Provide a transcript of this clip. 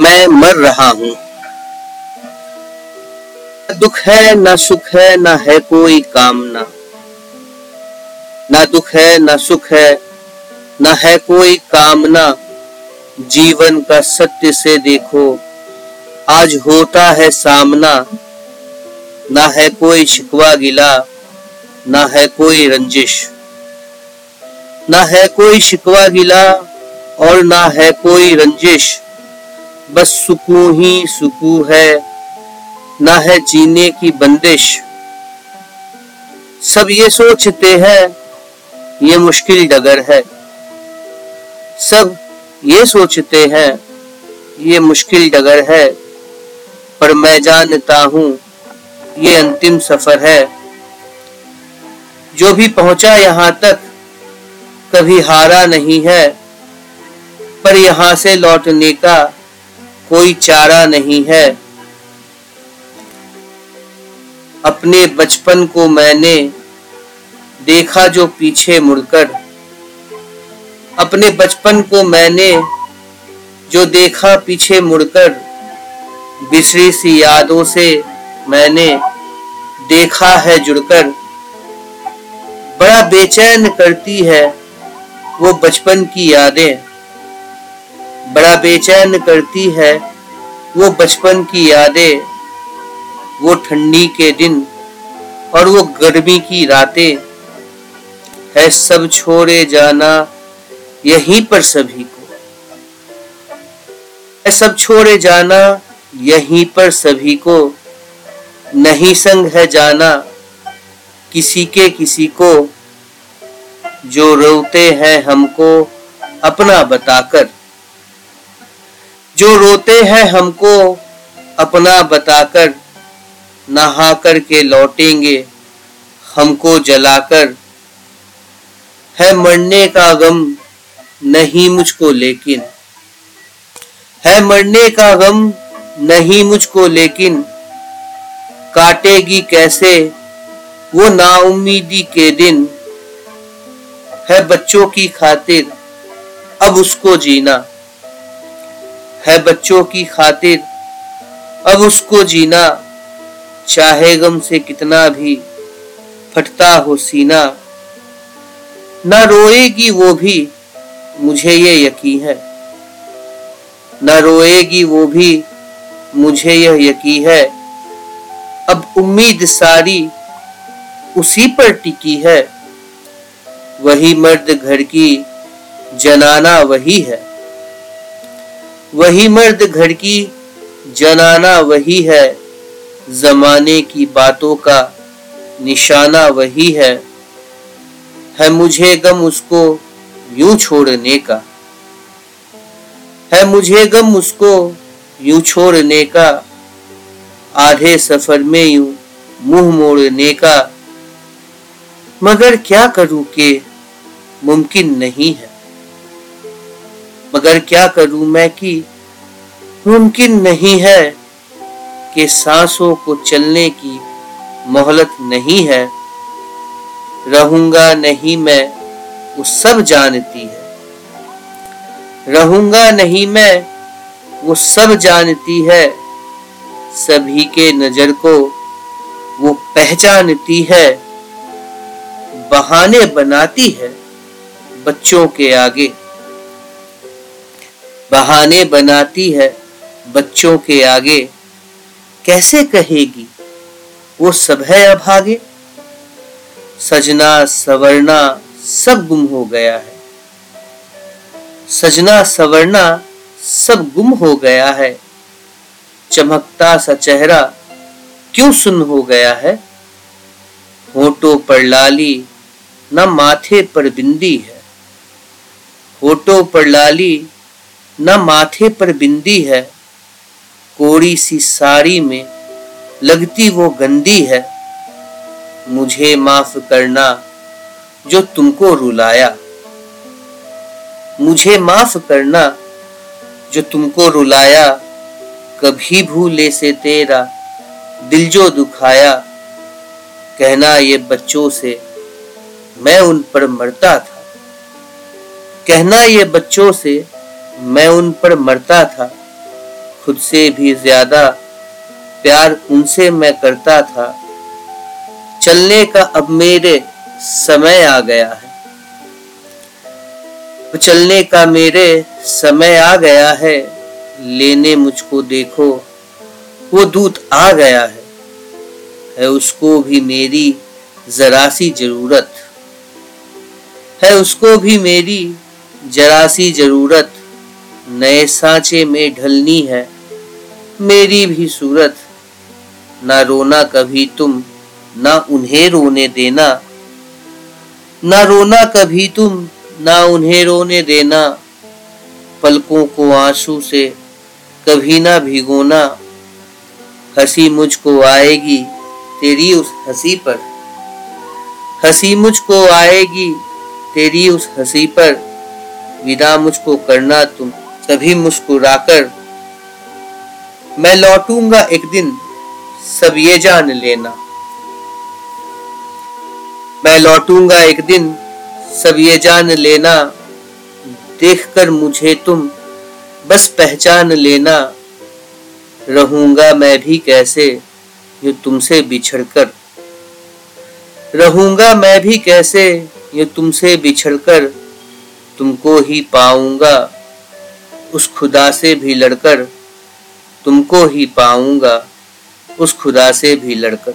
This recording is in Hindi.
मैं मर रहा हूँ। दुख है, ना सुख है, ना है कोई कामना। ना दुख है, ना सुख है, ना है कोई कामना। जीवन का सत्य से देखो, आज होता है सामना। ना है कोई शिकवा गिला, ना है कोई रंजिश। ना है कोई शिकवा गिला और ना है कोई रंजिश। बस सुकून ही सुकून है। ना है जीने की बंदिश। सब ये सोचते हैं, ये मुश्किल डगर है। सब ये सोचते हैं, ये मुश्किल डगर है। पर मैं जानता हूँ, ये अंतिम सफ़र है। जो भी पहुँचा यहाँ तक, कभी हारा नहीं है। पर यहाँ से लौटने का कोई चारा नहीं है। अपने बचपन को मैंने देखा जो पीछे मुड़कर। अपने बचपन को मैंने जो देखा पीछे मुड़कर, बिसरी सी यादों से मैंने देखा है जुड़कर। बड़ा बेचैन करती है वो बचपन की यादें। बड़ा बेचैन करती है। वो बचपन की यादें, वो ठंडी के दिन और वो गर्मी की रातें है सब छोड़े जाना यहीं पर सभी को। है सब छोड़े जाना यहीं पर सभी को। नहीं संग है जाना किसी के किसी को। जो रोते हैं हमको अपना बताकर। जो रोते हैं हमको, अपना बताकर नहा कर के लौटेंगे, हमको जलाकर। है मरने का गम नहीं मुझको लेकिन। है मरने का गम नहीं मुझको लेकिन। काटेगी कैसे वो नाउमीदी के दिन। है बच्चों की खातिर अब उसको जीना। है बच्चों की खातिर। अब उसको जीना चाहे गम से कितना भी फटता हो सीना। न रोएगी वो भी, मुझे ये यकीन है। न रोएगी वो भी, मुझे यह यकीन है। अब उम्मीद सारी उसी पर टिकी है। वही मर्द घर की जनाना वही है। वही मर्द घर की जनाना वही है, जमाने की बातों का निशाना वही है। है मुझे गम उसको यूँ छोड़ने का। है मुझे गम उसको यूँ छोड़ने का। आधे सफ़र में यूँ मुँह मोड़ने का। मगर क्या करूँ के, मुमकिन नहीं है। मगर क्या करूँ मैं कि मुमकिन नहीं है कि सांसों को चलने की मोहलत नहीं है। रहूँगा नहीं मैं, वो सब जानती है। रहूँगा नहीं मैं, वो सब जानती है। सभी के नज़र को वो पहचानती है। बहाने बनाती है बच्चों के आगे। बहाने बनाती है बच्चों के आगे। कैसे कहेगी? वो सब है अभागे सजना, सवरना सब गुम हो गया है। सजना, सवरना सब गुम हो गया है। चमकता सा चेहरा क्यों सुन हो गया है? होठों पर लाली न माथे पर बिंदी है। होठों पर लाली न माथे पर बिंदी है, कोड़ी सी साड़ी में लगती वो गंदी है। मुझे माफ़ करना जो तुमको रुलाया। मुझे माफ़ करना जो तुमको रुलाया। कभी भूले से तेरा दिल जो दुखाया। कहना ये बच्चों से, मैं उन पर मरता था। कहना ये बच्चों से मैं उन पर मरता था। खुद से भी ज़्यादा प्यार उनसे मैं करता था। चलने का अब मेरे समय आ गया है। चलने का मेरे समय आ गया है। लेने मुझको देखो, वो दूत आ गया है। है उसको भी मेरी जरा सी ज़रूरत। है उसको भी मेरी जरा सी ज़रूरत। नए सांचे में ढलनी है। मेरी भी सूरत। ना रोना कभी तुम, ना उन्हें रोने देना। ना रोना कभी तुम, ना उन्हें रोने देना। पलकों को आँसू से कभी ना भिगोना। हँसी मुझको आएगी तेरी उस हँसी पर। हँसी मुझको आएगी तेरी उस हँसी पर। विदा मुझको करना तुम। कभी मुस्कुराकर, मैं लौटूँगा एक दिन, सब ये जान लेना। मैं लौटूँगा एक दिन, सब ये जान लेना। देखकर मुझे तुम बस पहचान लेना। रहूँगा मैं भी कैसे, ये तुमसे बिछड़कर। रहूँगा मैं भी कैसे, ये तुमसे बिछड़कर। तुमको ही पाऊँगा उस खुदा से भी लड़कर तुमको ही पाऊँगा। उस खुदा से भी लड़कर।